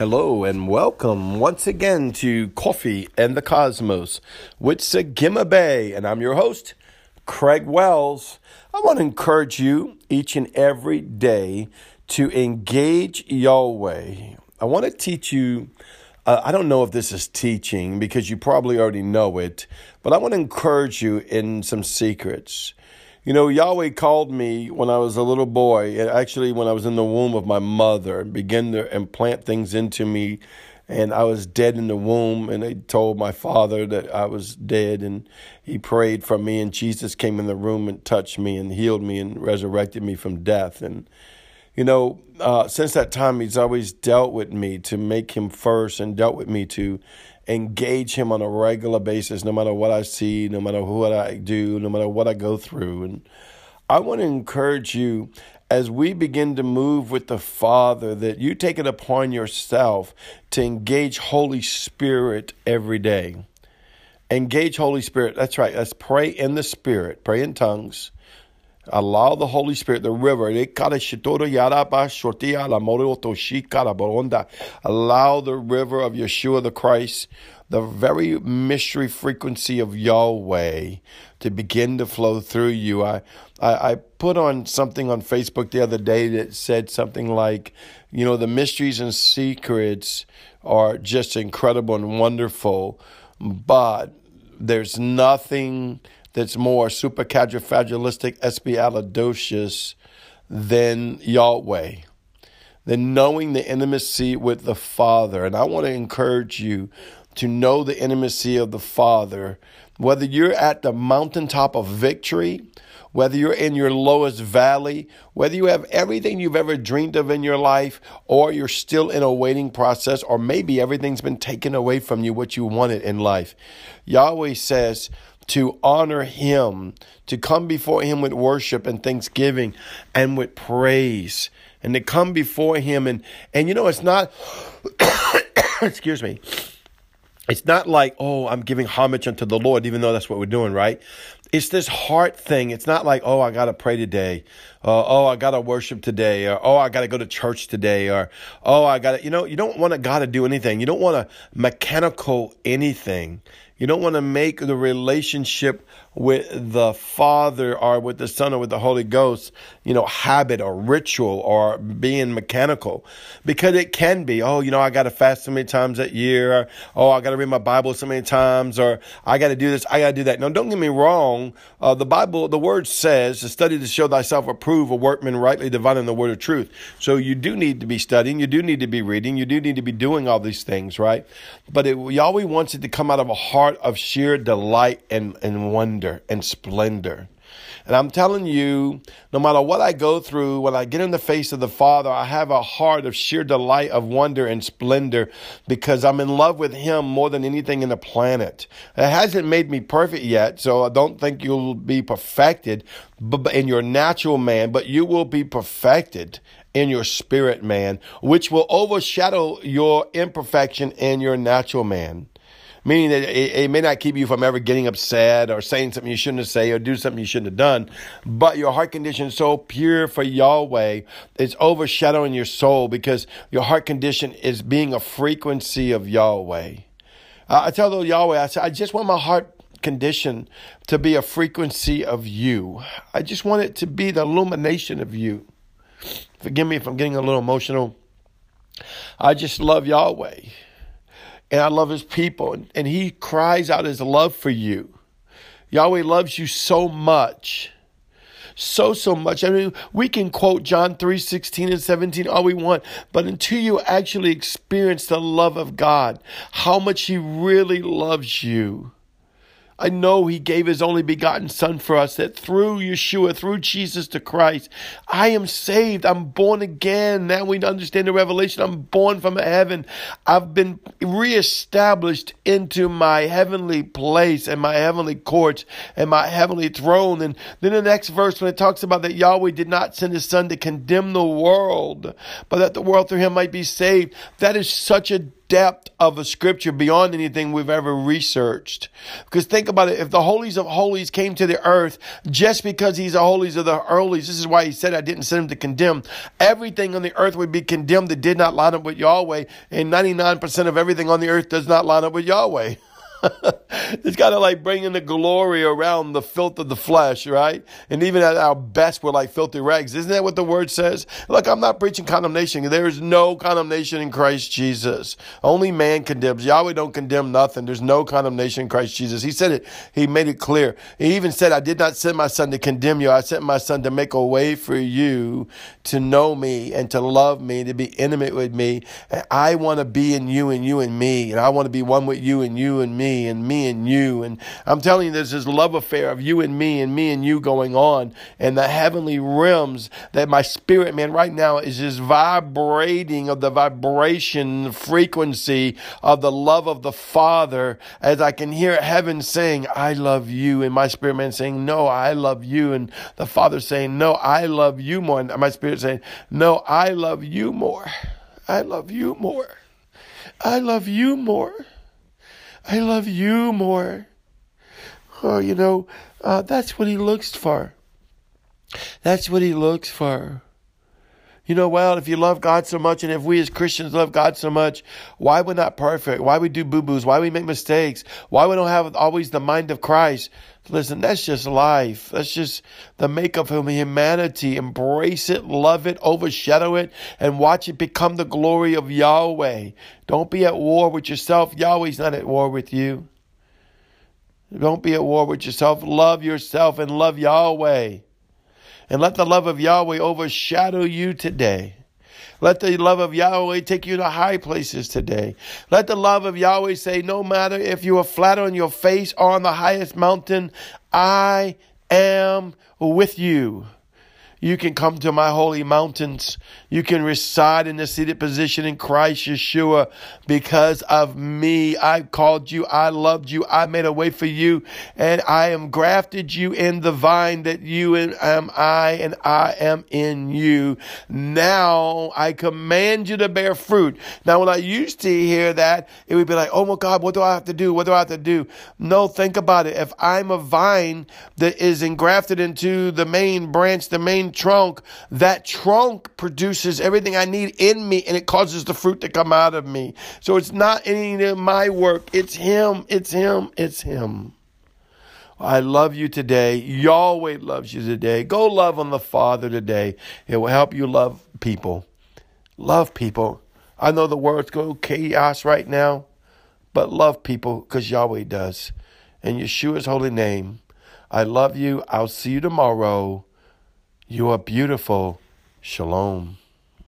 Hello and welcome once again to Coffee and the Cosmos with Sagima Bay, and I'm your host, Craig Wells. I want to encourage you each and every day to engage Yahweh. I want to teach you. Uh, I don't know if this is teaching because you probably already know it, but I want to encourage you in some secrets. You know, Yahweh called me when I was a little boy, and actually, when I was in the womb of my mother, and began to implant things into me. And I was dead in the womb, and they told my father that I was dead, and he prayed for me, and Jesus came in the room and touched me and healed me and resurrected me from death. And, you know, uh, since that time, he's always dealt with me to make him first and dealt with me to engage him on a regular basis, no matter what I see, no matter what I do, no matter what I go through. And I want to encourage you as we begin to move with the Father that you take it upon yourself to engage Holy Spirit every day. Engage Holy Spirit. That's right. Let's pray in the Spirit, pray in tongues. Allow the Holy Spirit, the river, allow the river of Yeshua the Christ, the very mystery frequency of Yahweh to begin to flow through you. I, I, I put on something on Facebook the other day that said something like, you know, the mysteries and secrets are just incredible and wonderful, but there's nothing that's more supercalifragilistic espialidocious than Yahweh, than knowing the intimacy with the Father. And I want to encourage you to know the intimacy of the Father, whether you're at the mountaintop of victory, whether you're in your lowest valley, whether you have everything you've ever dreamed of in your life, or you're still in a waiting process, or maybe everything's been taken away from you what you wanted in life. Yahweh says, to honor him, to come before him with worship and thanksgiving and with praise, and to come before him and and you know it's not excuse me. It's not like, oh, I'm giving homage unto the Lord, even though that's what we're doing, right? It's this heart thing. It's not like, oh, I got to pray today. Uh, oh, I got to worship today. Or, oh, I got to go to church today. Or, oh, I got to, you know, you don't want to God to do anything. You don't want to mechanical anything. You don't want to make the relationship with the Father or with the Son or with the Holy Ghost, you know, habit or ritual or being mechanical. Because it can be, oh, you know, I got to fast so many times that year. Or, oh, I got to read my Bible so many times. Or I got to do this. I got to do that. Now, don't get me wrong. Uh, the Bible, the word says to study to show thyself approved, a workman rightly dividing the word of truth. So you do need to be studying. You do need to be reading. You do need to be doing all these things, right? But it, Yahweh wants it to come out of a heart of sheer delight and, and wonder and splendor. And I'm telling you, no matter what I go through, when I get in the face of the Father, I have a heart of sheer delight, of wonder and splendor because I'm in love with Him more than anything in the planet. It hasn't made me perfect yet, so I don't think you'll be perfected in your natural man, but you will be perfected in your spirit man, which will overshadow your imperfection in your natural man meaning that it, it, may not keep you from ever getting upset or saying something you shouldn't have said or do something you shouldn't have done. But your heart condition is so pure for Yahweh, it's overshadowing your soul because your heart condition is being a frequency of Yahweh. I tell the Yahweh, I say, I just want my heart condition to be a frequency of you. I just want it to be the illumination of you. Forgive me if I'm getting a little emotional. I just love Yahweh and I love his people. And, and he cries out his love for you. Yahweh loves you so much. So, so much. I mean, we can quote John 3 16 and 17 all we want, but until you actually experience the love of God, how much He really loves you, I know He gave His only begotten Son for us, that through Yeshua, through Jesus the Christ, I am saved. I'm born again. Now we understand the revelation. I'm born from heaven. I've been reestablished into my heavenly place and my heavenly courts and my heavenly throne. And then the next verse, when it talks about that Yahweh did not send His Son to condemn the world, but that the world through Him might be saved, that is such a depth of a scripture beyond anything we've ever researched. Because think about it, if the holies of holies came to the earth just because he's the holies of the holies, this is why he said I didn't send him to condemn. Everything on the earth would be condemned that did not line up with Yahweh, and 99% of everything on the earth does not line up with Yahweh. it's kind of like bringing the glory around the filth of the flesh, right? And even at our best, we're like filthy rags. Isn't that what the word says? Look, I'm not preaching condemnation. There is no condemnation in Christ Jesus. Only man condemns. Yahweh don't condemn nothing. There's no condemnation in Christ Jesus. He said it. He made it clear. He even said, I did not send my son to condemn you. I sent my son to make a way for you to know me and to love me, to be intimate with me. And I want to be in you and you and me. And I want to be one with you and you and me and me and you. And I'm telling you, there's this love affair of you and me and me and you going on. And the heavenly realms that my spirit, man, right now is just vibrating of the vibration frequency of the love of the Father as I can hear heaven saying, I love you. And my spirit man saying, No, I love you. And the Father saying, No, I love you more. And my spirit saying, No, I love you more. I love you more. I love you more. I love you more. Oh, you know, uh, that's what he looks for. That's what he looks for. You know, well, if you love God so much, and if we as Christians love God so much, why we're not perfect? Why we do boo boos? Why we make mistakes? Why we don't have always the mind of Christ? Listen, that's just life. That's just the makeup of humanity. Embrace it, love it, overshadow it, and watch it become the glory of Yahweh. Don't be at war with yourself. Yahweh's not at war with you. Don't be at war with yourself. Love yourself and love Yahweh. And let the love of Yahweh overshadow you today. Let the love of Yahweh take you to high places today. Let the love of Yahweh say, no matter if you are flat on your face or on the highest mountain, I am with you. You can come to my holy mountains. You can reside in the seated position in Christ Yeshua because of me. I called you. I loved you. I made a way for you and I am grafted you in the vine that you am I and I am in you. Now I command you to bear fruit. Now when I used to hear that, it would be like, Oh my God, what do I have to do? What do I have to do? No, think about it. If I'm a vine that is engrafted into the main branch, the main trunk, that trunk produces everything I need in me and it causes the fruit to come out of me. So it's not any of my work. It's Him. It's Him. It's Him. I love you today. Yahweh loves you today. Go love on the Father today. It will help you love people. Love people. I know the world's go chaos right now, but love people because Yahweh does. In Yeshua's holy name, I love you. I'll see you tomorrow. You are beautiful. Shalom.